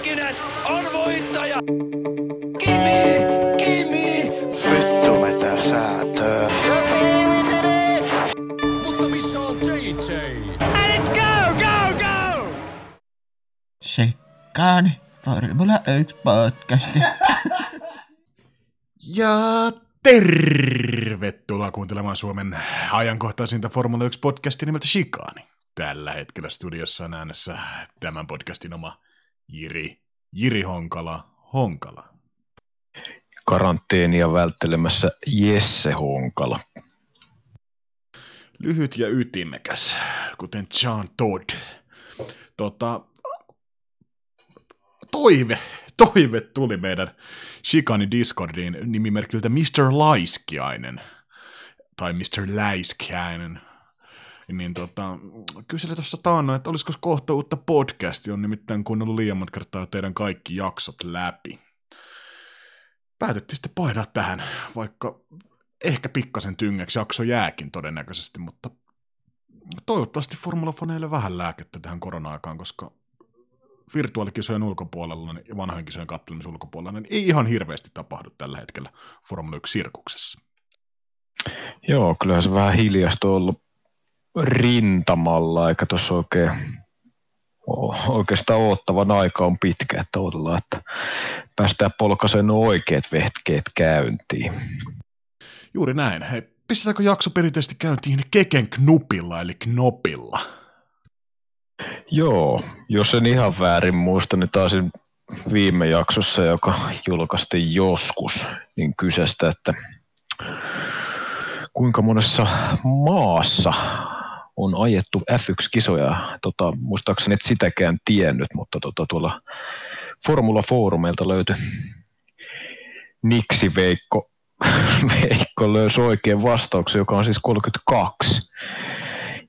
Häkkinen on voittaja! Kimi! Kimi! Vittu mitä säätöä. Mutta missä on JJ? And it's go, go, go! Sekkaan Formula 1 podcasti. Ja tervetuloa kuuntelemaan Suomen ajankohtaisinta Formula 1 podcastia nimeltä Shikaani. Tällä hetkellä studiossa on äänessä tämän podcastin oma Jiri, Jiri Honkala, Honkala. karanteenia välttelemässä Jesse Honkala. Lyhyt ja ytimekäs, kuten John Todd. Tota, toive, toive tuli meidän Shikani Discordiin nimimerkiltä Mr. Laiskiainen. Tai Mr. Läiskiainen. Niin tota, kyseli tuossa taannoin, että olisiko kohta uutta podcastia, on nimittäin kuunnellut liian monta kertaa teidän kaikki jaksot läpi. Päätettiin sitten painaa tähän, vaikka ehkä pikkasen tyngäksi jakso jääkin todennäköisesti, mutta toivottavasti formulafaneille vähän lääkettä tähän korona-aikaan, koska virtuaalikisojen ulkopuolella niin- ja vanhojen kisojen kattelemisen ulkopuolella niin ei ihan hirveästi tapahdu tällä hetkellä Formula 1-sirkuksessa. Joo, kyllähän se vähän hiljasta on ollut rintamalla, eikä tuossa oikein oikeastaan oottavan aika on pitkä, että odotellaan, että päästään polkaisen nuo oikeat vehkeet käyntiin. Juuri näin. Hei, pistetäänkö jakso perinteisesti käyntiin Keken knupilla, eli knopilla? Joo, jos en ihan väärin muista, niin taisin viime jaksossa, joka julkaistiin joskus, niin kyseistä, että kuinka monessa maassa on ajettu F1-kisoja. Tota, muistaakseni et sitäkään tiennyt, mutta tota, tuolla Formula Foorumeilta löytyi Niksi Veikko, Veikko löysi oikein vastauksen, joka on siis 32.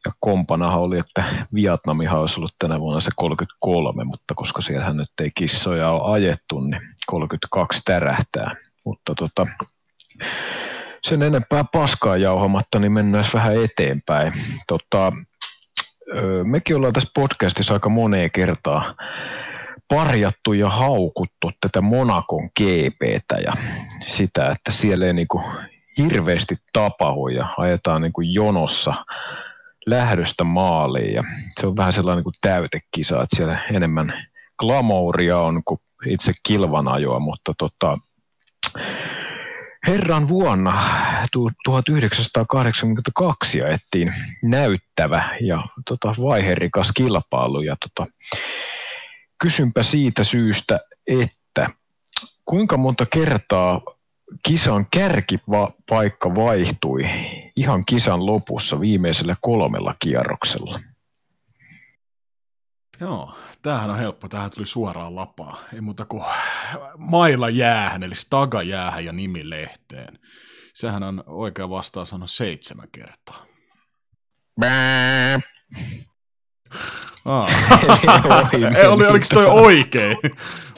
Ja kompanahan oli, että Vietnamihan olisi ollut tänä vuonna se 33, mutta koska siellähän nyt ei kissoja ole ajettu, niin 32 tärähtää. Mutta tota, sen enempää paskaa jauhamatta, niin mennään vähän eteenpäin. Tota, mekin ollaan tässä podcastissa aika moneen kertaa parjattu ja haukuttu tätä Monakon GPtä ja sitä, että siellä ei niinku hirveästi tapahdu ja ajetaan niinku jonossa lähdöstä maaliin ja se on vähän sellainen kuin täytekisa, että siellä enemmän glamouria on kuin itse kilvanajoa, mutta tota, herran vuonna tu- 1982 ajettiin näyttävä ja tota, vaiherikas kilpailu ja tota, kysynpä siitä syystä, että kuinka monta kertaa kisan kärkipaikka vaihtui ihan kisan lopussa viimeisellä kolmella kierroksella. Joo, tämähän on helppo. Tähän tuli suoraan lapaa. Ei muuta kuin mailla jäähän, eli staga jäähän ja nimi lehteen. Sehän on oikea vastaus on seitsemän kertaa. Aa. Ei, oli, oliko toi oikein,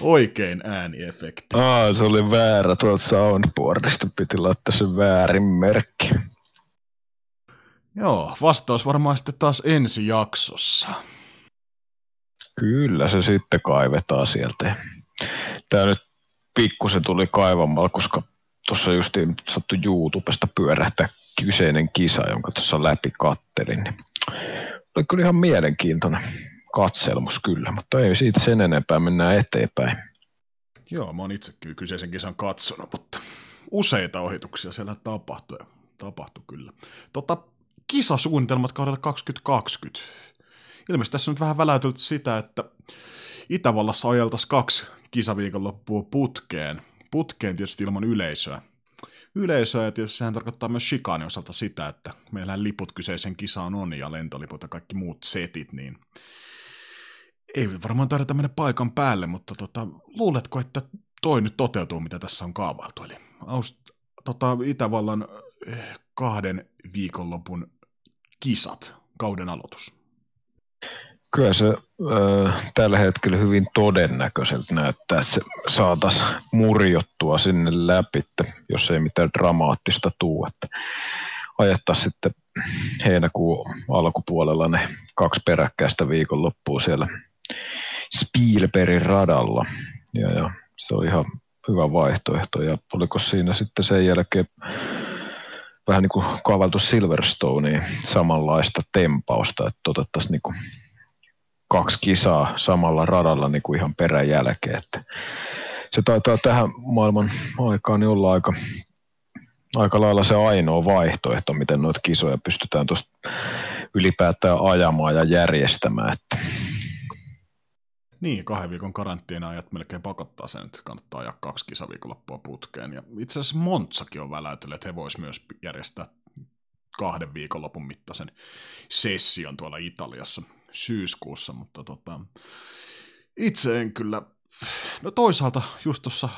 oikein ääniefekti? Aa, se oli väärä tuolta soundboardista, piti laittaa se väärin merkki. Joo, vastaus varmaan sitten taas ensi jaksossa. Kyllä se sitten kaivetaan sieltä. Tämä nyt pikkusen tuli kaivamalla, koska tuossa justiin sattui YouTubesta pyörähtää kyseinen kisa, jonka tuossa läpi kattelin. Niin oli kyllä ihan mielenkiintoinen katselmus kyllä, mutta ei siitä sen enempää, mennään eteenpäin. Joo, mä oon itse kyllä kyseisen kisan katsonut, mutta useita ohituksia siellä tapahtui. Tapahtui kyllä. Tota, kisasuunnitelmat kaudella 2020. Ilmeisesti tässä on nyt vähän väläytelty sitä, että Itävallassa ajeltaisiin kaksi kisaviikonloppua putkeen. Putkeen tietysti ilman yleisöä. Yleisöä ja tietysti sehän tarkoittaa myös Shikanin osalta sitä, että meillä liput kyseisen kisaan on ja lentoliput ja kaikki muut setit, niin ei varmaan tarvita mennä paikan päälle, mutta tota, luuletko, että toi nyt toteutuu, mitä tässä on kaavailtu? Eli Aust- tota, Itävallan eh, kahden viikonlopun kisat, kauden aloitus. Kyllä se ö, tällä hetkellä hyvin todennäköiseltä näyttää, että se saataisiin murjottua sinne läpi, että jos ei mitään dramaattista tuu, että ajettaisiin sitten heinäkuun alkupuolella ne kaksi peräkkäistä viikonloppua siellä Spielbergin radalla. Ja, ja se on ihan hyvä vaihtoehto. Ja oliko siinä sitten sen jälkeen vähän niin kuin kaavaltu Silverstoneen samanlaista tempausta, että otettaisiin niin kaksi kisaa samalla radalla niin kuin ihan perän jälkeen. Että se taitaa tähän maailman aikaan niin olla aika, aika lailla se ainoa vaihtoehto, miten noita kisoja pystytään tuosta ylipäätään ajamaan ja järjestämään. Että Niin, kahden viikon karanteena-ajat melkein pakottaa sen, että kannattaa ajaa kaksi kisaviikonloppua putkeen. Ja itse asiassa Montsakin on väläytellyt, että he vois myös järjestää kahden viikonlopun mittaisen session tuolla Italiassa syyskuussa, mutta tota, itse en kyllä, no toisaalta just tuossa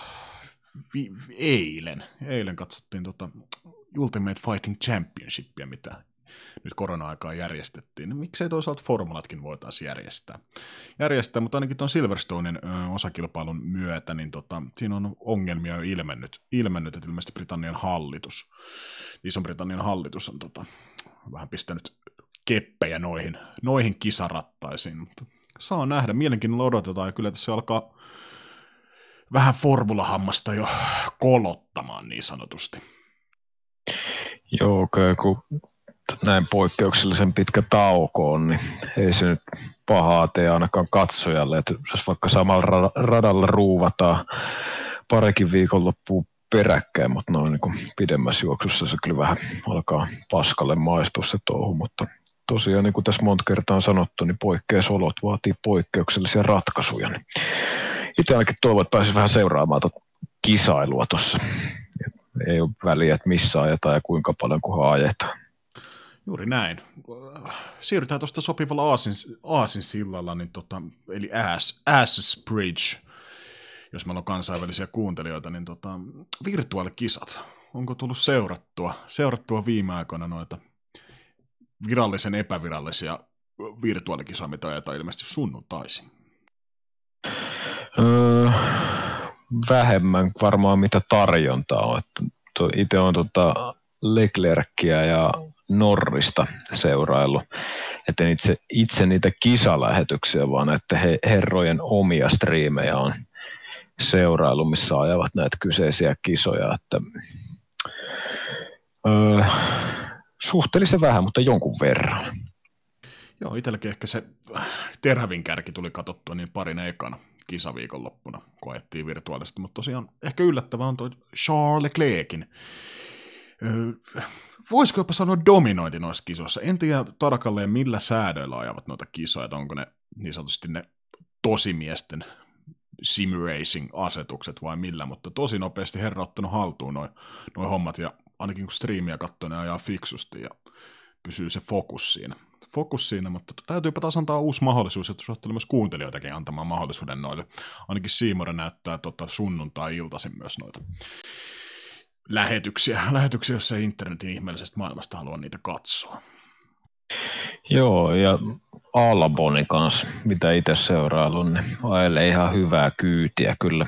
vi- eilen, eilen katsottiin tota Ultimate Fighting Championshipia, mitä nyt korona-aikaa järjestettiin, niin miksei toisaalta formulatkin voitaisiin järjestää. järjestää mutta ainakin tuon Silverstonein osakilpailun myötä, niin tota, siinä on ongelmia jo ilmennyt, ilmennyt että ilmeisesti Britannian hallitus, Iso-Britannian hallitus on tota, vähän pistänyt keppejä noihin, noihin kisarattaisiin, mutta saa nähdä, mielenkiinnolla odotetaan, ja kyllä tässä alkaa vähän formulahammasta jo kolottamaan niin sanotusti. Joo, okay, kun näin poikkeuksellisen pitkä tauko on, niin ei se nyt pahaa tee ainakaan katsojalle, että jos vaikka samalla radalla ruuvataan parikin viikonloppua peräkkäin, mutta noin niin pidemmässä juoksussa se kyllä vähän alkaa paskalle maistua se touhu, mutta tosiaan niin kuin tässä monta kertaa on sanottu, niin poikkeusolot vaatii poikkeuksellisia ratkaisuja. Niin itse ainakin toivon, että pääsisi vähän seuraamaan tuota kisailua tuossa. Ei ole väliä, että missä ajetaan ja kuinka paljon kunhan ajetaan. Juuri näin. Siirrytään tuosta sopivalla aasin, aasin sillalla, niin tota, eli Ass, Asses Bridge, jos meillä on kansainvälisiä kuuntelijoita, niin tota, virtuaalikisat. Onko tullut seurattua, seurattua viime aikoina noita virallisen epävirallisia virtuaalikisoja, mitä ajetaan ilmeisesti sunnuntaisin? Öö, vähemmän varmaan mitä tarjontaa on. Itse on tota Leclercia ja Norrista seurailu. Että en itse, itse niitä kisalähetyksiä, vaan että he, herrojen omia striimejä on seurailu, missä ajavat näitä kyseisiä kisoja. Että, öö, suhteellisen vähän, mutta jonkun verran. Joo, itselläkin ehkä se terhävin kärki tuli katsottua niin parin ekana kisaviikonloppuna, kun ajettiin virtuaalisesti, mutta tosiaan ehkä yllättävää on tuo Charles Leclercin öö, voisiko jopa sanoa dominointi noissa kisoissa. En tiedä tarkalleen millä säädöillä ajavat noita kisoja, että onko ne niin sanotusti ne tosimiesten simracing-asetukset vai millä, mutta tosi nopeasti herra ottanut haltuun noin noi hommat ja ainakin kun striimiä katsoo, ne ajaa fiksusti ja pysyy se fokus siinä. Fokus siinä, mutta täytyypä taas antaa uusi mahdollisuus, että suosittelen myös kuuntelijoitakin antamaan mahdollisuuden noille. Ainakin Siimore näyttää tota sunnuntai-iltaisin myös noita lähetyksiä, lähetyksiä, jos ei internetin ihmeellisestä maailmasta halua niitä katsoa. Joo, ja Alboni kanssa, mitä itse seurailun, niin ajelee ihan hyvää kyytiä kyllä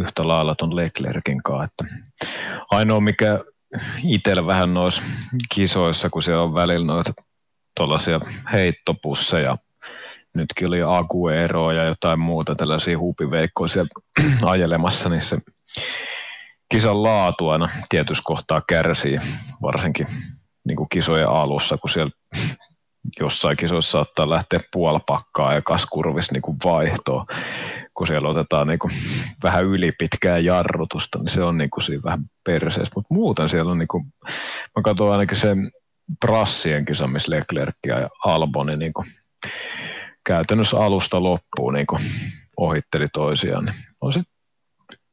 yhtä lailla tuon Leclerkin kanssa. Että ainoa, mikä itsellä vähän noissa kisoissa, kun siellä on välillä noita tuollaisia heittopusseja, nytkin oli Aguero ja jotain muuta tällaisia huupiveikkoja siellä ajelemassa, niin se kisan laatu aina tietyssä kohtaa kärsii, varsinkin niin kuin kisojen alussa, kun siellä jossain kisoissa saattaa lähteä puolpakkaa ja kaskurvis niin vaihtoa, kun siellä otetaan niin kuin vähän ylipitkää jarrutusta, niin se on niin kuin siinä vähän perseestä. Mutta muuten siellä on, niin kuin, mä katson ainakin sen Brassien kisa, missä Leclerc ja Alboni niin kuin käytännössä alusta loppuun niin kuin ohitteli toisiaan. Niin on se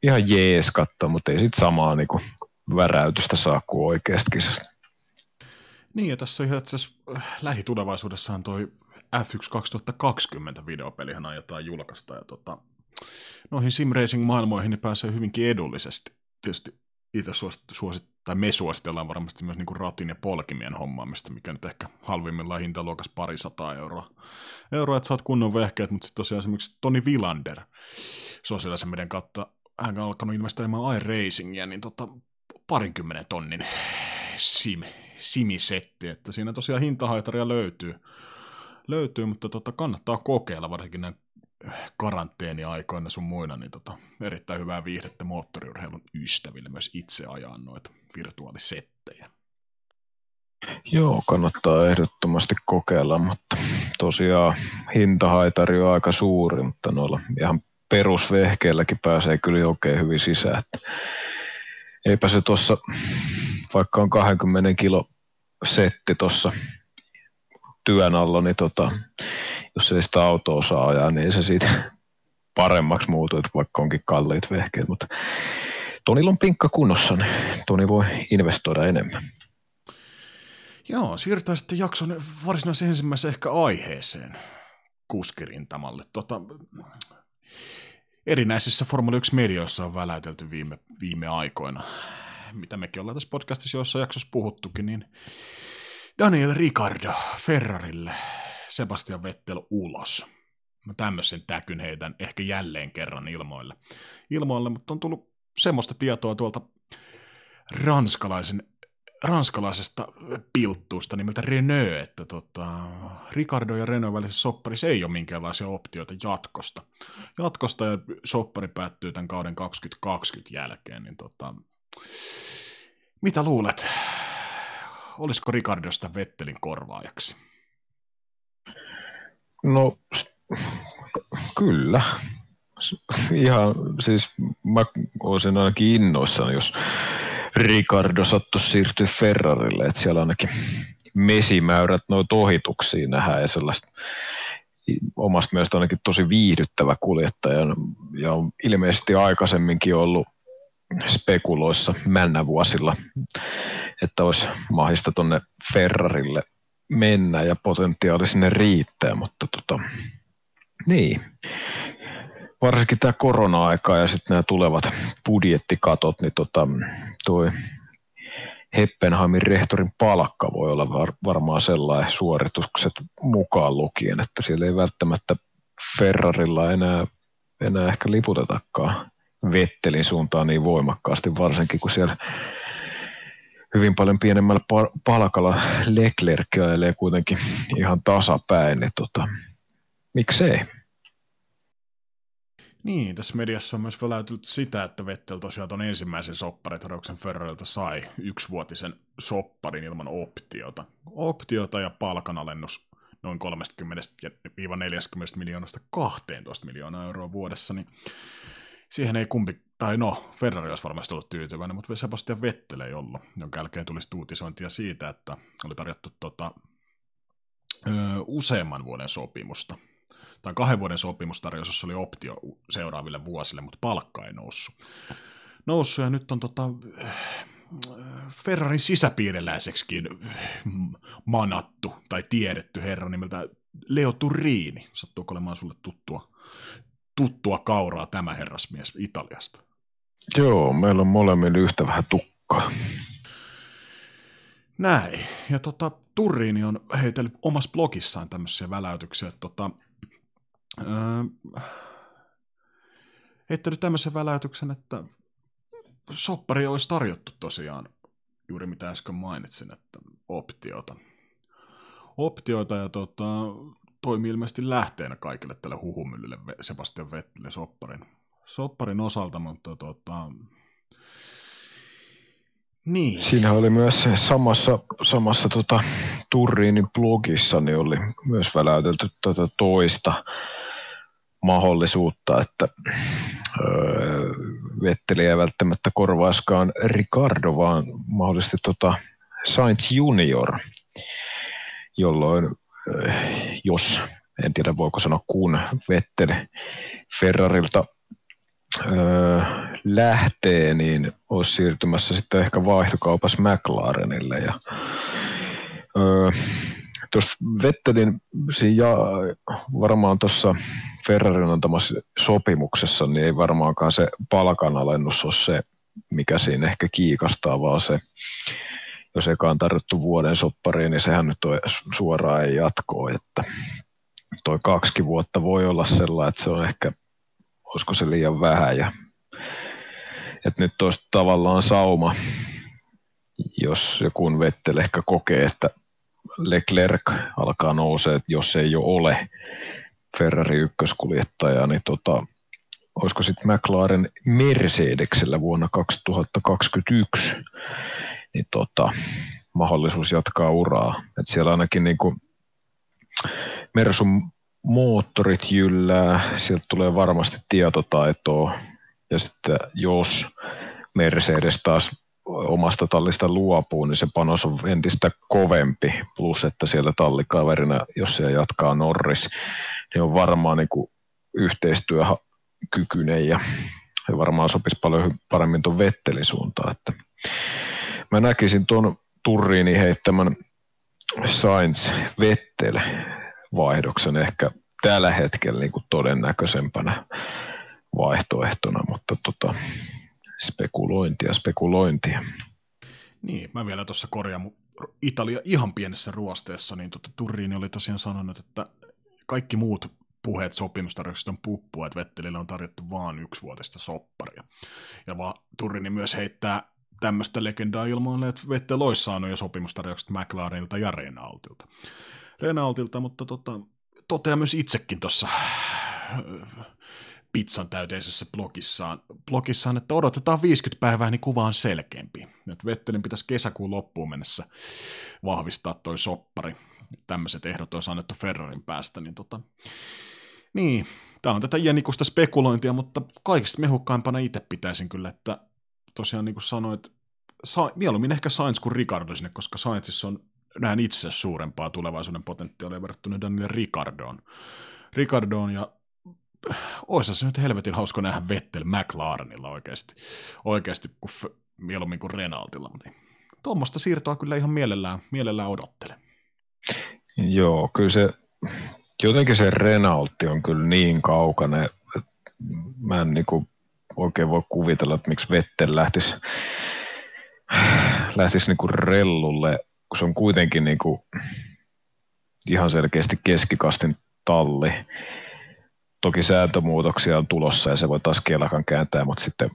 ihan jees katsoa, mutta ei sitten samaa niin kuin väräytystä saa kuin oikeasta kisasta. Niin, ja tässä on ihan itse lähitulevaisuudessaan toi F1 2020 videopelihän aiotaan julkaista, ja tota, noihin simracing-maailmoihin ne pääsee hyvinkin edullisesti. Tietysti itse suosit, tai me suositellaan varmasti myös niin ratin ja polkimien hommaamista, mikä nyt ehkä halvimmillaan hintaluokas pari sataa euroa. Euroa, että saat kunnon vehkeet, mutta sitten tosiaan esimerkiksi Toni Villander sosiaalisen median kautta hän on alkanut investoimaan iRacingia, niin tota, parinkymmenen tonnin sim, simisetti, että siinä tosiaan hintahaitaria löytyy, löytyy mutta tota, kannattaa kokeilla, varsinkin näin karanteeniaikoina sun muina, niin tota, erittäin hyvää viihdettä moottoriurheilun ystäville myös itse ajaa noita virtuaalisettejä. Joo, kannattaa ehdottomasti kokeilla, mutta tosiaan hintahaitari on aika suuri, mutta noilla ihan perusvehkeilläkin pääsee kyllä oikein hyvin sisään. Että eipä se tuossa, vaikka on 20 kilo setti tuossa työn alla, niin tota, jos ei sitä autoa saa ajaa, niin se siitä paremmaksi muutu, että vaikka onkin kalliit vehkeet, mutta Tonilla on pinkka kunnossa, niin Toni voi investoida enemmän. Joo, siirrytään sitten jakson varsinaisen ensimmäisen ehkä aiheeseen kuskirintamalle. Tota, erinäisissä Formula 1-medioissa on väläytelty viime, viime aikoina, mitä mekin ollaan tässä podcastissa joissa jaksossa puhuttukin, niin Daniel Ricardo Ferrarille, Sebastian Vettel ulos. Mä tämmöisen täkyn heitän ehkä jälleen kerran ilmoille. ilmoille, mutta on tullut semmoista tietoa tuolta ranskalaisen ranskalaisesta pilttuusta nimeltä Renault, että tota, Ricardo ja Renault välisessä sopparissa ei ole minkäänlaisia optioita jatkosta. Jatkosta ja soppari päättyy tämän kauden 2020 jälkeen, niin tota, mitä luulet? Olisiko Ricardosta Vettelin korvaajaksi? No, kyllä. Ihan, siis mä olisin ainakin innoissani, jos Ricardo sattui siirtyä Ferrarille, että siellä ainakin mesimäyrät noita ohituksia nähdään ja sellaista omasta mielestä ainakin tosi viihdyttävä kuljettaja ja on ilmeisesti aikaisemminkin ollut spekuloissa männä vuosilla, että olisi mahista tuonne Ferrarille mennä ja potentiaali sinne riittää, mutta tota, niin. Varsinkin tämä korona-aika ja sitten nämä tulevat budjettikatot, niin tota, toi Heppenheimin rehtorin palkka voi olla var, varmaan sellainen suoritukset mukaan lukien, että siellä ei välttämättä Ferrarilla enää, enää ehkä liputetakaan Vettelin suuntaan niin voimakkaasti, varsinkin kun siellä hyvin paljon pienemmällä palkalla Leclerc ajelee kuitenkin ihan tasapäin, niin tota, miksei? Niin, tässä mediassa on myös väläytynyt sitä, että Vettel tosiaan ton ensimmäisen sopparitarjouksen Ferrarilta sai yksivuotisen sopparin ilman optiota. Optiota ja palkanalennus noin 30-40 miljoonasta 12 miljoonaa euroa vuodessa, niin siihen ei kumpi, tai no, Ferrari olisi varmasti ollut tyytyväinen, mutta Sebastian Vettel ei ollut, jonka jälkeen tuli uutisointia siitä, että oli tarjottu tota, ö, useamman vuoden sopimusta tai kahden vuoden sopimustarjous, jossa oli optio seuraaville vuosille, mutta palkka ei noussut. Noussut ja nyt on tota, Ferrarin sisäpiiriläiseksikin manattu tai tiedetty herra nimeltä Leo Turini. Sattuuko olemaan sulle tuttua, tuttua kauraa tämä herrasmies Italiasta? Joo, meillä on molemmilla yhtä vähän tukkaa. Näin. Ja tota, Turini on heitellyt omassa blogissaan tämmöisiä väläytyksiä, että tota, Öö, heittänyt tämmöisen väläytyksen, että soppari olisi tarjottu tosiaan juuri mitä äsken mainitsin, että optiota. Optioita ja tota, toimii ilmeisesti lähteenä kaikille tälle huhumyllylle Sebastian Vettelin sopparin, sopparin osalta, mutta tota, niin. Siinä oli myös samassa, samassa tota, Turriinin blogissa niin oli myös väläytelty tätä toista mahdollisuutta, että öö, Vetteli ei välttämättä korvaiskaan Ricardo, vaan mahdollisesti tota Sainz Junior, jolloin jos, en tiedä voiko sanoa kun Vetteli Ferrarilta öö, lähtee, niin olisi siirtymässä sitten ehkä vaihtokaupassa McLarenille. Ja öö, tuossa Vettelin ja varmaan tuossa Ferrarin antamassa sopimuksessa, niin ei varmaankaan se palkanalennus ole se, mikä siinä ehkä kiikastaa, vaan se, jos eka on tarjottu vuoden soppariin, niin sehän nyt on suoraan ei jatkoa, että toi kaksi vuotta voi olla sellainen, että se on ehkä, olisiko se liian vähän ja että nyt olisi tavallaan sauma, jos joku Vettel ehkä kokee, että Leclerc alkaa nousee, jos ei jo ole, Ferrari ykköskuljettaja, niin tota, olisiko sitten McLaren Mercedeksellä vuonna 2021 niin tota, mahdollisuus jatkaa uraa. Et siellä ainakin niin kuin Mersun moottorit jyllää, sieltä tulee varmasti tietotaitoa ja sitten jos Mercedes taas omasta tallista luopuu, niin se panos on entistä kovempi, plus että siellä tallikaverina, jos se jatkaa Norris, niin on varmaan niin yhteistyökykyinen ja se varmaan sopisi paljon paremmin tuon Vettelin suuntaan. Että mä näkisin tuon Turriini heittämän Sainz Vettel vaihdoksen ehkä tällä hetkellä niin kuin todennäköisempänä vaihtoehtona, mutta tota, spekulointia, spekulointia. Niin, mä vielä tuossa korjaan Italia ihan pienessä ruosteessa, niin tota, Turriini oli tosiaan sanonut, että kaikki muut puheet sopimustarjouksista on puppua, että Vettelille on tarjottu vain yksivuotista sopparia. Ja vaan Turrini myös heittää tämmöistä legendaa ilmoille, että Vettel olisi saanut jo sopimustarjoukset McLarenilta ja Renaultilta. Renaultilta, mutta tota, toteaa myös itsekin tuossa pizzan täyteisessä blogissaan, blogissaan, että odotetaan 50 päivää, niin kuva on selkeämpi. Nyt Vettelin pitäisi kesäkuun loppuun mennessä vahvistaa toi soppari. Tämmöiset ehdot olisi annettu Ferrarin päästä, niin tota, niin, tämä on tätä jänikusta spekulointia, mutta kaikista mehukkaimpana itse pitäisin kyllä, että tosiaan niin kuin sanoit, sa- mieluummin ehkä Sainz kuin Ricardo sinne, koska Sainzissa on näen itse suurempaa tulevaisuuden potentiaalia verrattuna Daniel Ricardoon. Ricardoon ja olisi se nyt helvetin hauska nähdä Vettel McLarenilla oikeasti, oikeasti kuin f- mieluummin kuin Renaultilla. Niin tuommoista siirtoa kyllä ihan mielellään, mielellään odottelen. Joo, kyllä se, jotenkin se Renaultti on kyllä niin kaukana, että mä en niinku oikein voi kuvitella, että miksi Vettel lähtisi, lähtisi niinku rellulle, kun se on kuitenkin niinku ihan selkeästi keskikastin talli. Toki sääntömuutoksia on tulossa ja se voi taas kielakan kääntää, mutta sitten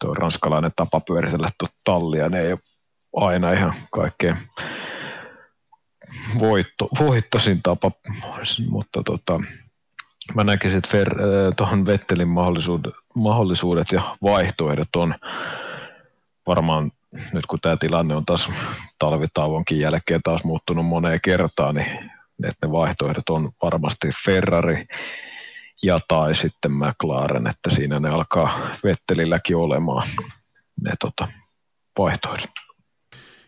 tuo ranskalainen tapa pyöritellä tuo tallia, ne ei ole aina ihan kaikkein voitto, voittosin tapa, mutta tota, mä näkisin, että Fer, äh, tuohon Vettelin mahdollisuudet, mahdollisuudet ja vaihtoehdot on varmaan nyt kun tämä tilanne on taas talvitauonkin jälkeen taas muuttunut moneen kertaan, niin että ne vaihtoehdot on varmasti Ferrari, ja tai sitten McLaren, että siinä ne alkaa Vettelilläkin olemaan ne tota, vaihtoehdot.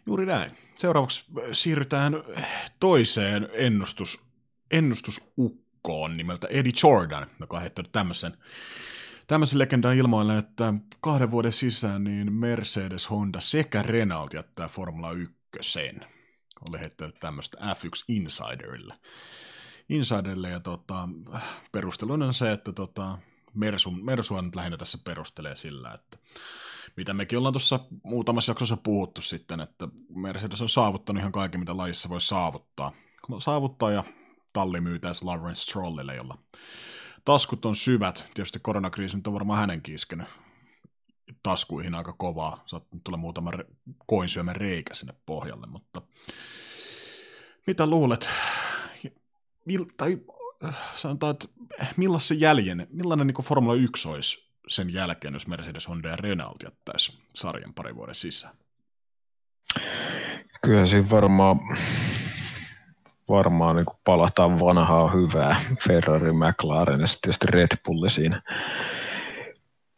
Juuri näin. Seuraavaksi siirrytään toiseen ennustus, ennustusukkoon nimeltä Eddie Jordan, joka on heittänyt tämmöisen, tämmöisen legendan ilmoille, että kahden vuoden sisään niin Mercedes, Honda sekä Renault jättää Formula 1. Oli heittänyt tämmöistä F1 Insiderille. Insiderille ja tota, perusteluna on se, että tota, Mersu, Mersua nyt lähinnä tässä perustelee sillä, että mitä mekin ollaan tuossa muutamassa jaksossa puhuttu sitten, että Mercedes on saavuttanut ihan kaiken, mitä lajissa voi saavuttaa. Saavuttaa ja talli myy tässä Lawrence Strollille, jolla taskut on syvät. Tietysti koronakriisi nyt on varmaan hänenkin iskenyt taskuihin aika kovaa. Saattaa tulla muutama re- koinsyömän reikä sinne pohjalle, mutta mitä luulet? mil, tai äh, sanotaan, että millaisen jäljen, millainen niin Formula 1 olisi sen jälkeen, jos Mercedes, Honda ja Renault jättäisi sarjan pari vuoden sisään? Kyllä siinä varmaan, varmaan niin palataan vanhaa hyvää Ferrari, McLaren ja sitten Red Bulli siinä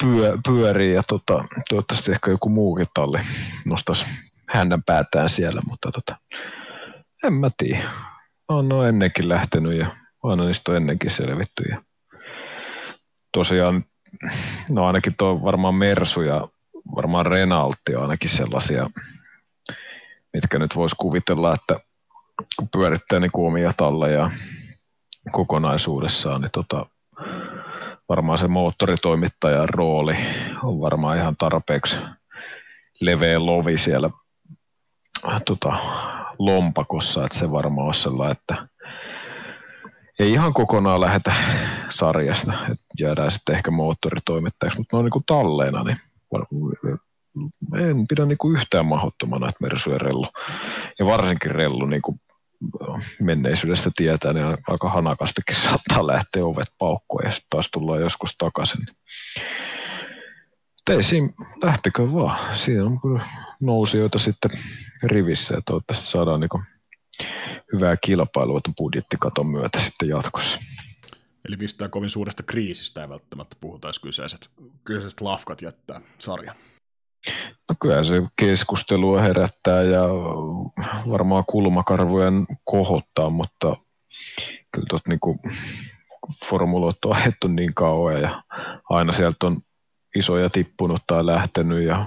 pyö, pyörii ja tota, toivottavasti ehkä joku muukin talli nostaisi hänen päätään siellä, mutta tota, en mä tiedä on no ennenkin lähtenyt ja aina niistä on ennenkin selvitty. Ja tosiaan, no ainakin tuo varmaan Mersu ja varmaan Renaltti on ainakin sellaisia, mitkä nyt voisi kuvitella, että kun pyörittää niin omia talleja kokonaisuudessaan, niin tota, varmaan se moottoritoimittajan rooli on varmaan ihan tarpeeksi leveä lovi siellä tota, lompakossa, että se varmaan on sellainen, että ei ihan kokonaan lähetä sarjasta, että jäädään sitten ehkä moottoritoimittajaksi, mutta ne on niin kuin talleena, niin en pidä niin kuin yhtään mahdottomana, että Mersu ja Rellu, ja varsinkin Rellu niin kuin menneisyydestä tietää, niin aika hanakastikin saattaa lähteä ovet paukkoon ja sitten taas tullaan joskus takaisin. Mutta ei siinä, lähtekö vaan. Siinä on kyllä nousijoita sitten rivissä ja toivottavasti saadaan niin hyvää kilpailua tuon budjettikaton myötä sitten jatkossa. Eli mistään kovin suuresta kriisistä ei välttämättä puhuta, jos kyseiset, kyseiset lafkat jättää sarjan. No kyllä se keskustelua herättää ja varmaan kulmakarvojen kohottaa, mutta kyllä tuot niinku formuloit on ajettu niin kauan ja aina sieltä on isoja tippunut tai lähtenyt ja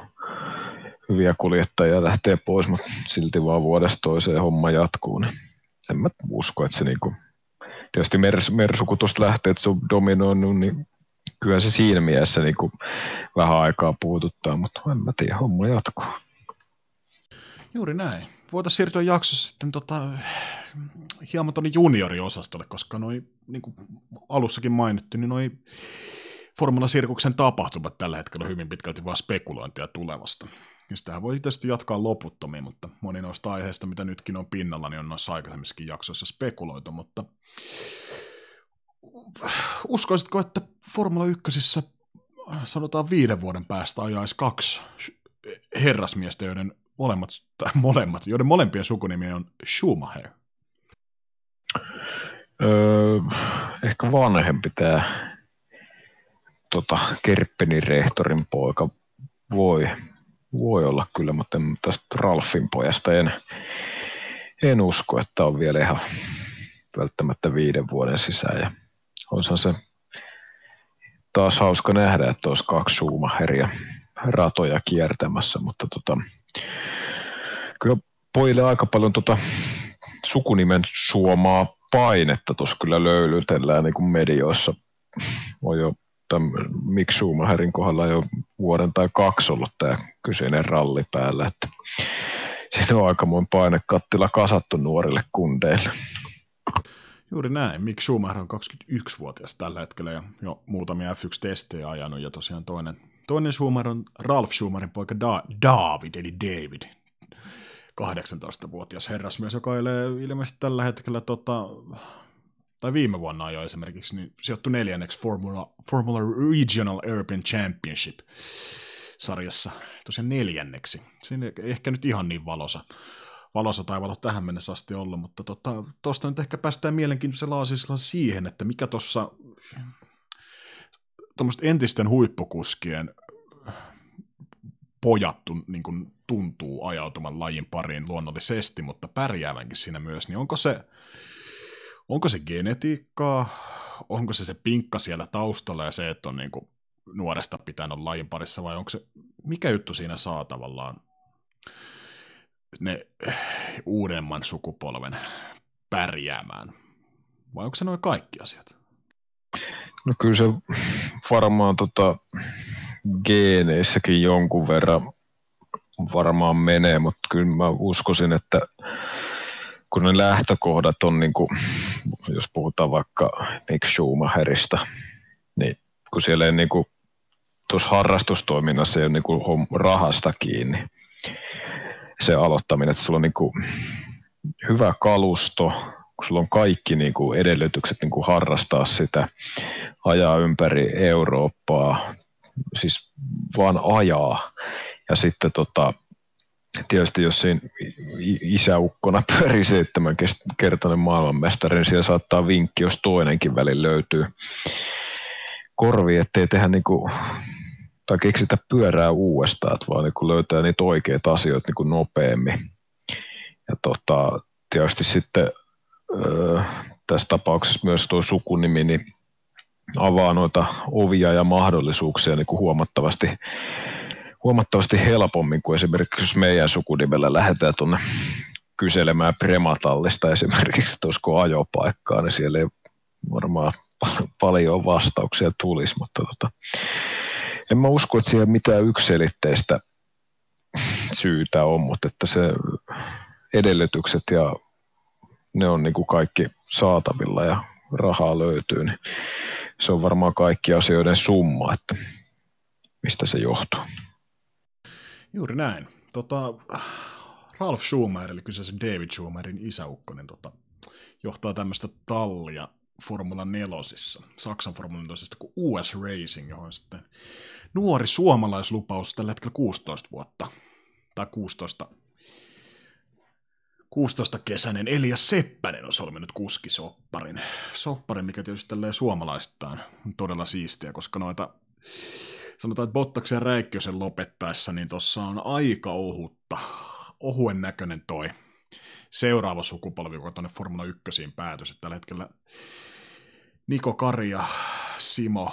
hyviä kuljettajia lähtee pois, mutta silti vaan vuodesta toiseen homma jatkuu. Niin en mä usko, että se niinku, tietysti Mers, Mersu kun tuosta lähtee, että se on dominoinut, niin kyllä se siinä mielessä niin kuin vähän aikaa puututtaa, mutta en mä tiedä, homma jatkuu. Juuri näin. Voitaisiin siirtyä jaksossa sitten tota, hieman tuonne junioriosastolle, koska noi, niin kuin alussakin mainittu, niin noi Formula Sirkuksen tapahtumat tällä hetkellä on hyvin pitkälti vain spekulointia tulevasta. Ja sitähän voi tietysti jatkaa loputtomiin, mutta moni noista aiheista, mitä nytkin on pinnalla, niin on noissa aikaisemmissakin jaksoissa spekuloitu, mutta uskoisitko, että Formula 1 sanotaan viiden vuoden päästä ajaisi kaksi herrasmiestä, joiden molemmat, tai molemmat, joiden molempien sukunimi on Schumacher? Öö, ehkä vanhempi tämä tota, Kerppenin rehtorin poika voi, voi olla kyllä, mutta en, tästä Ralfin pojasta en, en usko, että on vielä ihan välttämättä viiden vuoden sisään. Ja olisihan se taas hauska nähdä, että olisi kaksi Schumacheria ratoja kiertämässä, mutta tota, kyllä pojille aika paljon tota sukunimen suomaa painetta tuossa kyllä löylytellään niin kuin medioissa. On jo tämän Mick Schumacherin kohdalla jo vuoden tai kaksi ollut tämä kyseinen ralli päällä, että siinä on aikamoin painekattila kasattu nuorille kundeille. Juuri näin. Mick Schumacher on 21-vuotias tällä hetkellä ja jo muutamia F1-testejä ajanut ja tosiaan toinen, toinen Schumacher on Ralf Schumacherin poika da- David, eli David. 18-vuotias herrasmies, joka elee ilmeisesti tällä hetkellä tota, tai viime vuonna ajoi esimerkiksi, niin sijoittui neljänneksi Formula, Formula Regional European Championship sarjassa, tosiaan neljänneksi. Siinä ehkä nyt ihan niin valosa, valossa taivalo tähän mennessä asti ollut, mutta tuosta tota, nyt ehkä päästään mielenkiintoisella aasialla siihen, että mikä tuossa entisten huippukuskien pojattu niin kuin tuntuu ajautuman lajin pariin luonnollisesti, mutta pärjäävänkin siinä myös, niin onko se, onko se genetiikkaa, onko se se pinkka siellä taustalla ja se, että on niin kuin nuoresta pitänyt lajin parissa, vai onko se, mikä juttu siinä saa tavallaan ne uudemman sukupolven pärjäämään? Vai onko se noin kaikki asiat? No kyllä se varmaan tota, geeneissäkin jonkun verran varmaan menee, mutta kyllä mä uskoisin, että kun ne lähtökohdat on, niin kuin, jos puhutaan vaikka Mick Schumacherista, niin kun siellä ei niin kuin, tuossa harrastustoiminnassa ei ole niin kuin rahasta kiinni, se aloittaminen, että sulla on niin kuin hyvä kalusto, kun sulla on kaikki niin kuin edellytykset niin kuin harrastaa sitä, ajaa ympäri Eurooppaa, siis vaan ajaa. Ja sitten tota, tietysti jos siinä isäukkona pyörii seitsemänkertainen maailmanmestari, niin siellä saattaa vinkki, jos toinenkin väli löytyy korvi, ettei tehdä niinku, tai keksitä pyörää uudestaan, että vaan niinku löytää niitä oikeita asioita niinku nopeammin. Ja tota, tietysti sitten öö, tässä tapauksessa myös tuo sukunimi niin avaa noita ovia ja mahdollisuuksia niin kuin huomattavasti huomattavasti helpommin kuin esimerkiksi jos meidän sukunimellä lähdetään tuonne kyselemään prematallista esimerkiksi, että olisiko ajopaikkaa, niin siellä ei varmaan paljon vastauksia tulisi, mutta tota, en mä usko, että siellä mitään yksilitteistä syytä on, mutta että se edellytykset ja ne on niin kuin kaikki saatavilla ja rahaa löytyy, niin se on varmaan kaikki asioiden summa, että mistä se johtuu. Juuri näin. Tota, Ralf Schumacher, eli kyseisen David Schumacherin isäukko, niin tota, johtaa tämmöistä tallia Formula 4, Saksan Formula 4, kuin US Racing, johon sitten nuori suomalaislupaus tällä hetkellä 16 vuotta, tai 16 16-kesäinen Elias Seppänen on solminut kuskisopparin. Sopparin, mikä tietysti tälleen suomalaistaan on todella siistiä, koska noita sanotaan, että Bottaksen ja Räikkösen lopettaessa, niin tuossa on aika ohutta, ohuen näköinen toi seuraava sukupolvi, joka tuonne Formula 1 päätös. Tällä hetkellä Niko Kari ja Simo,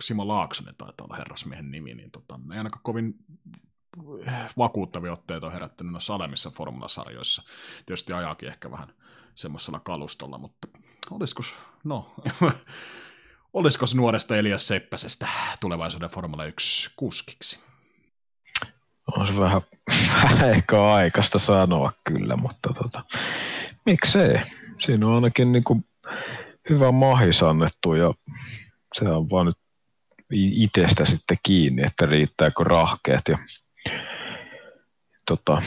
Simo Laaksonen taitaa olla herrasmiehen nimi, niin tota, ei ainakaan kovin vakuuttavia otteita on herättänyt noissa alemmissa formulasarjoissa. Tietysti ajaakin ehkä vähän semmoisella kalustolla, mutta olisiko, no, olisiko nuoresta Elias Seppäsestä tulevaisuuden Formula 1 kuskiksi? On se vähän, vähän ehkä aikaista sanoa kyllä, mutta tota, miksei. Siinä on ainakin niin kuin hyvä mahis annettu ja se on vaan nyt itsestä sitten kiinni, että riittääkö rahkeet ja tota,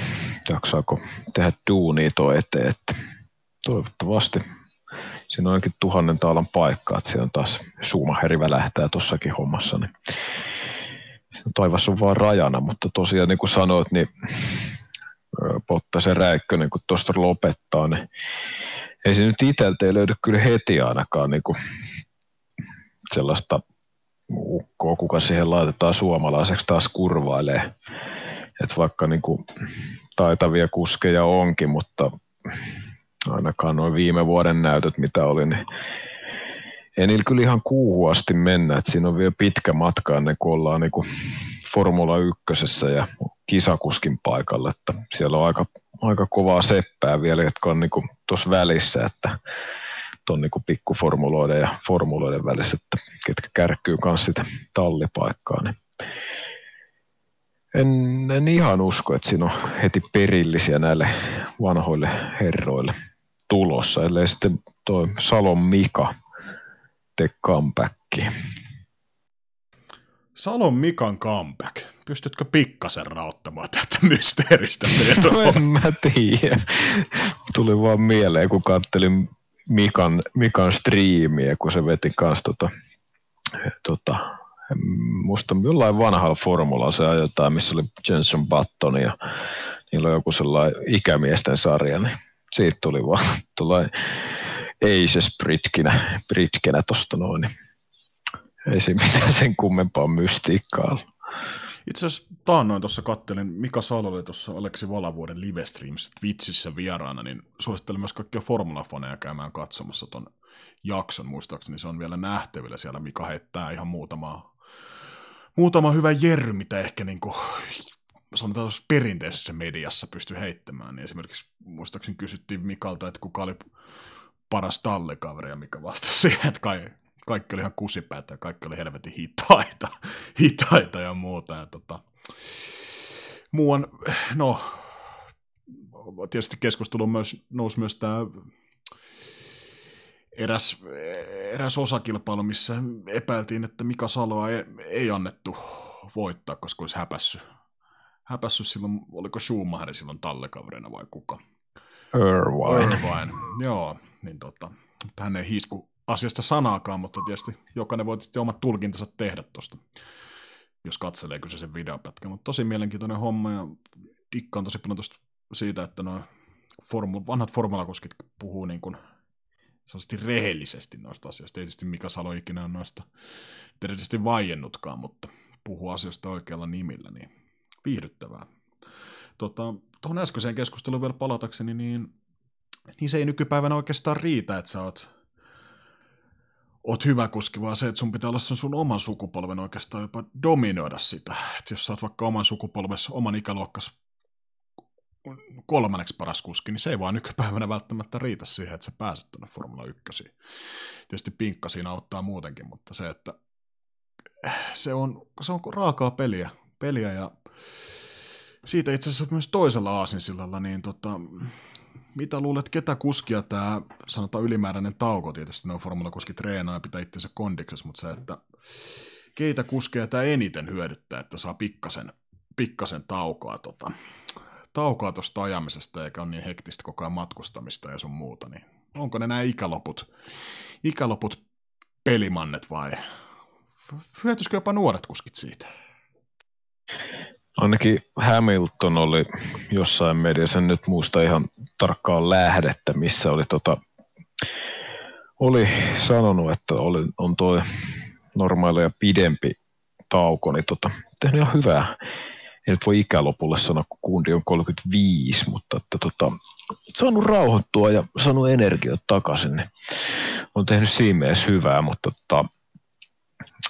jaksaako tehdä duunia tuo eteen, että toivottavasti siinä on ainakin tuhannen taalan paikka, että siellä on taas Schumacheri välähtää tuossakin hommassa, niin taivas on vaan rajana, mutta tosiaan niin kuin sanoit, niin se Räikkönen, kun tuosta lopettaa, niin ei se nyt itseltä ei löydy kyllä heti ainakaan niin kuin sellaista ukkoa, kuka siihen laitetaan suomalaiseksi taas kurvailee. Et vaikka niin kuin taitavia kuskeja onkin, mutta ainakaan noin viime vuoden näytöt, mitä oli, niin ei niillä kyllä ihan kuuhu asti mennä. Et siinä on vielä pitkä matka ennen kuin ollaan niin kuin Formula 1 ja kisakuskin paikalla. Että siellä on aika, aika kovaa seppää vielä, jotka on niin tuossa välissä, että tuon niin pikkuformuloiden ja formuloiden välissä, että ketkä kärkkyy myös sitä tallipaikkaa. Niin en, en ihan usko, että siinä on heti perillisiä näille vanhoille herroille tulossa, ellei sitten tuo Salon Mika tee comebacki. Salon Mikan comeback. Pystytkö pikkasen rauttamaan tätä mysteeristä No en mä tiedä. Tuli vaan mieleen, kun kattelin Mikan, Mikan striimiä, kun se veti kanssa tota, tota, musta jollain vanhalla formulalla se jotain, missä oli Jenson Button ja niillä on joku sellainen ikämiesten sarja, niin siitä tuli vaan tuollainen Aces Britkinä, Britkinä tosta noin, niin ei se mitään sen kummempaa mystiikkaa Itse asiassa taannoin tuossa kattelin, Mika Salo oli tuossa Aleksi Valavuoden livestreamissa Twitchissä vieraana, niin suosittelen myös kaikkia formulafaneja käymään katsomassa ton jakson, muistaakseni se on vielä nähtävillä siellä, Mika heittää ihan muutama, muutama hyvä jerry, mitä ehkä niin kuin, sanotaan perinteisessä mediassa pystyy heittämään, niin esimerkiksi muistaakseni kysyttiin Mikalta, että kuka oli paras tallekaveri, ja mikä vastasi siihen, että kai kaikki oli ihan kusipäätä ja kaikki oli helvetin hitaita, hitaita ja muuta. Ja tota, muuan, no, tietysti keskustelu myös, nousi myös tämä eräs, eräs osakilpailu, missä epäiltiin, että Mika Saloa ei, ei annettu voittaa, koska olisi häpässyt. Häpässyt silloin, oliko Schumacher silloin tallekaverina vai kuka? Irvine. Irvine, joo. Niin tota, hän ei hiisku asiasta sanaakaan, mutta tietysti jokainen voi tietysti omat tulkintansa tehdä tuosta, jos katselee kyseisen videopätkän. Mutta tosi mielenkiintoinen homma ja dikkaan tosi paljon tosta siitä, että nuo formu- vanhat formulakuskit puhuu niin kuin rehellisesti noista asioista. Ei tietysti Mika Salo ikinä on noista erityisesti vaiennutkaan, mutta puhuu asioista oikealla nimillä, niin viihdyttävää. Tota, tuohon äskeiseen keskusteluun vielä palatakseni, niin, niin se ei nykypäivänä oikeastaan riitä, että sä oot oot hyvä kuski, vaan se, että sun pitää olla sen sun oman sukupolven oikeastaan jopa dominoida sitä. Että jos sä oot vaikka oman sukupolvessa, oman ikäluokkas kolmanneksi paras kuski, niin se ei vaan nykypäivänä välttämättä riitä siihen, että sä pääset tuonne Formula 1. Tietysti pinkka siinä auttaa muutenkin, mutta se, että se on, se on raakaa peliä, peliä ja siitä itse asiassa myös toisella aasinsillalla, niin tota, mitä luulet, ketä kuskia tämä, sanotaan ylimääräinen tauko, tietysti ne on formulakuski treenaa ja pitää itsensä kondiksessa, mutta se, että keitä kuskeja tämä eniten hyödyttää, että saa pikkasen, pikkasen taukoa tota, taukoa ajamisesta, eikä ole niin hektistä koko ajan matkustamista ja sun muuta, niin onko ne nämä ikäloput, ikäloput pelimannet vai hyötyisikö jopa nuoret kuskit siitä? Ainakin Hamilton oli jossain mediassa, en nyt muista ihan tarkkaan lähdettä, missä oli, tota, oli sanonut, että oli, on tuo normaali ja pidempi tauko, niin tota, tehnyt ihan hyvää. En nyt voi ikälopulle sanoa, kun kundi on 35, mutta että tota, saanut rauhoittua ja saanut energiaa takaisin. Niin on tehnyt siinä mielessä hyvää, mutta tota,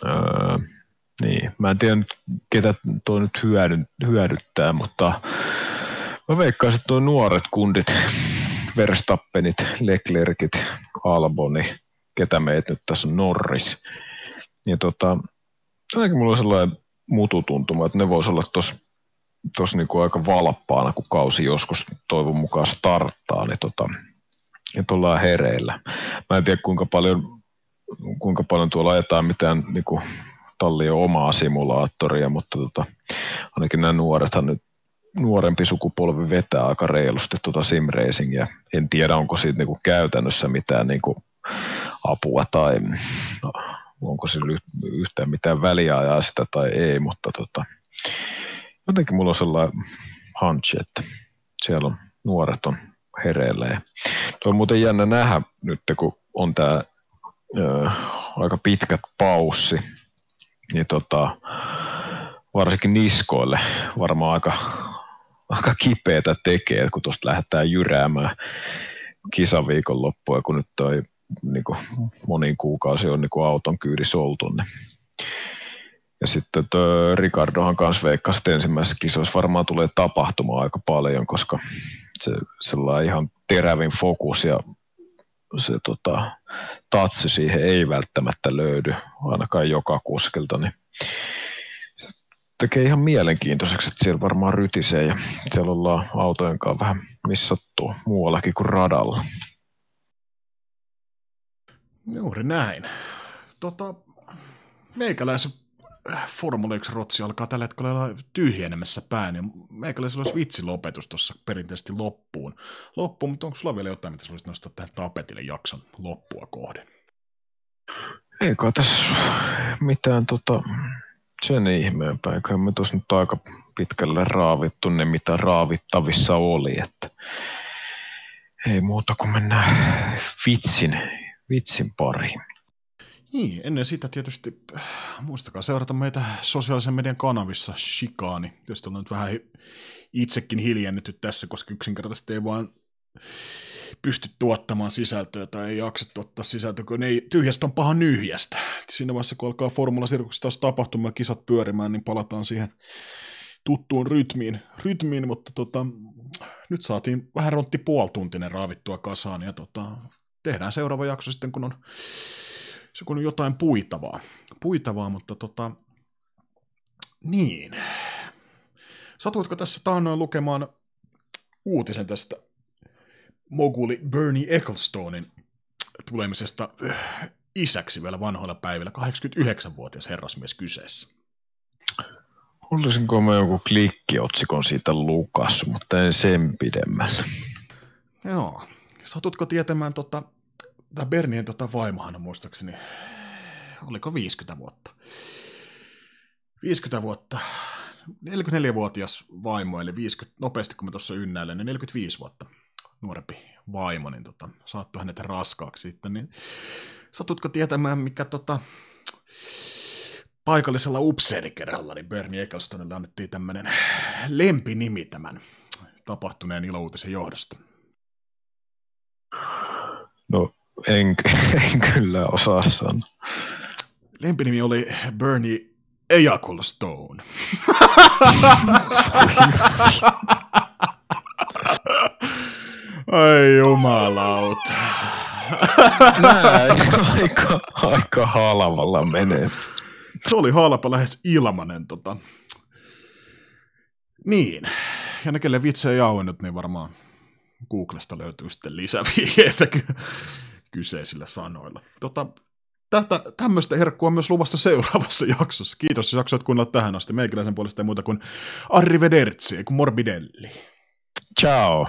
öö, niin, mä en tiedä ketä tuo nyt hyödy, hyödyttää, mutta mä veikkaisin, että tuo nuoret kundit, Verstappenit, Leclercit, Alboni, ketä meitä nyt tässä on Norris, niin tota, ainakin mulla on sellainen mututuntuma, että ne vois olla tuossa tos niinku aika valppaana, kun kausi joskus toivon mukaan starttaa, niin tota, että ollaan hereillä. Mä en tiedä kuinka paljon, kuinka paljon tuolla ajetaan mitään niinku, talli on omaa simulaattoria, mutta tota, ainakin nämä nuorethan nyt nuorempi sukupolvi vetää aika reilusti tuota simracingia. En tiedä, onko siitä niinku käytännössä mitään niinku apua tai no, onko sillä yhtään mitään väliä ajaa sitä tai ei, mutta tota, jotenkin mulla on sellainen hunch, että siellä on nuoret on hereillä. Ja tuo on muuten jännä nähdä nyt, kun on tämä aika pitkät paussi niin tota, varsinkin niskoille varmaan aika, aika kipeätä tekee, kun tuosta lähdetään jyräämään kisaviikon loppua, kun nyt toi niin kuin monin kuukausi on niin kuin auton kyydissä oltu. Niin. Ja sitten tuo Ricardohan kanssa veikkasi, että ensimmäisessä kisoissa varmaan tulee tapahtumaan aika paljon, koska se sellainen ihan terävin fokus ja se tota, tatsi siihen ei välttämättä löydy, ainakaan joka kuskelta, niin tekee ihan mielenkiintoiseksi, että siellä varmaan rytisee ja siellä ollaan autojen kanssa vähän missattu muuallakin kuin radalla. Juuri näin. Tota, meikäläisen Formula 1-rotsi alkaa tällä hetkellä olla tyhjenemässä päin, ja meikäläisellä olisi vitsilopetus tuossa perinteisesti loppuun. Loppuun, mutta onko sulla vielä jotain, mitä olisit nostaa tähän tapetille jakson loppua kohden? Ei kai tässä mitään tota, sen ihmeempää, eikä me tuossa nyt aika pitkälle raavittu ne, mitä raavittavissa oli, että ei muuta kuin mennään vitsin, vitsin pariin. Niin, ennen sitä tietysti äh, muistakaa seurata meitä sosiaalisen median kanavissa, Shikaani. Tietysti ollaan nyt vähän itsekin hiljennytty tässä, koska yksinkertaisesti ei vaan pysty tuottamaan sisältöä tai ei jaksa tuottaa sisältöä, kun ei tyhjästä on paha nyhjästä. Siinä vaiheessa, kun alkaa Formula taas tapahtumaan kisat pyörimään, niin palataan siihen tuttuun rytmiin, rytmiin mutta tota, nyt saatiin vähän rontti puoltuntinen raavittua kasaan ja tota, tehdään seuraava jakso sitten, kun on se on jotain puitavaa. Puitavaa, mutta tota, niin. Satuitko tässä taannoin lukemaan uutisen tästä moguli Bernie Ecclestonein tulemisesta äh, isäksi vielä vanhoilla päivillä, 89-vuotias herrasmies kyseessä? Olisinko mä joku klikkiotsikon siitä lukassu, mutta en sen pidemmälle. Joo. Satutko tietämään tota, tämä Bernien tota vaimohan on muistaakseni, oliko 50 vuotta? 50 vuotta, 44-vuotias vaimo, eli 50, nopeasti kun mä tuossa ynnäilen, niin 45 vuotta nuorempi vaimo, niin tota, saattoi hänet raskaaksi sitten, niin satutko tietämään, mikä tota, paikallisella upseerikerhalla, niin Bernie Ecclestonille annettiin tämmöinen lempinimi tämän tapahtuneen ilouutisen johdosta? No en, en kyllä osaa sanoa. Lempinimi oli Bernie Ejacle Stone. Ai jumalauta. Näin, aika, aika halvalla menee. Se oli halpa, lähes ilmanen. Tota. Niin, ja ne, kelle vitsejä jauhennut, niin varmaan Googlesta löytyy sitten lisävihjeitä kyseisillä sanoilla. Tota, tätä, tämmöistä herkkua myös luvassa seuraavassa jaksossa. Kiitos, jos jaksoit kuunnella tähän asti. Meikäläisen puolesta ei muuta kuin arrivederci, kuin morbidelli. Ciao.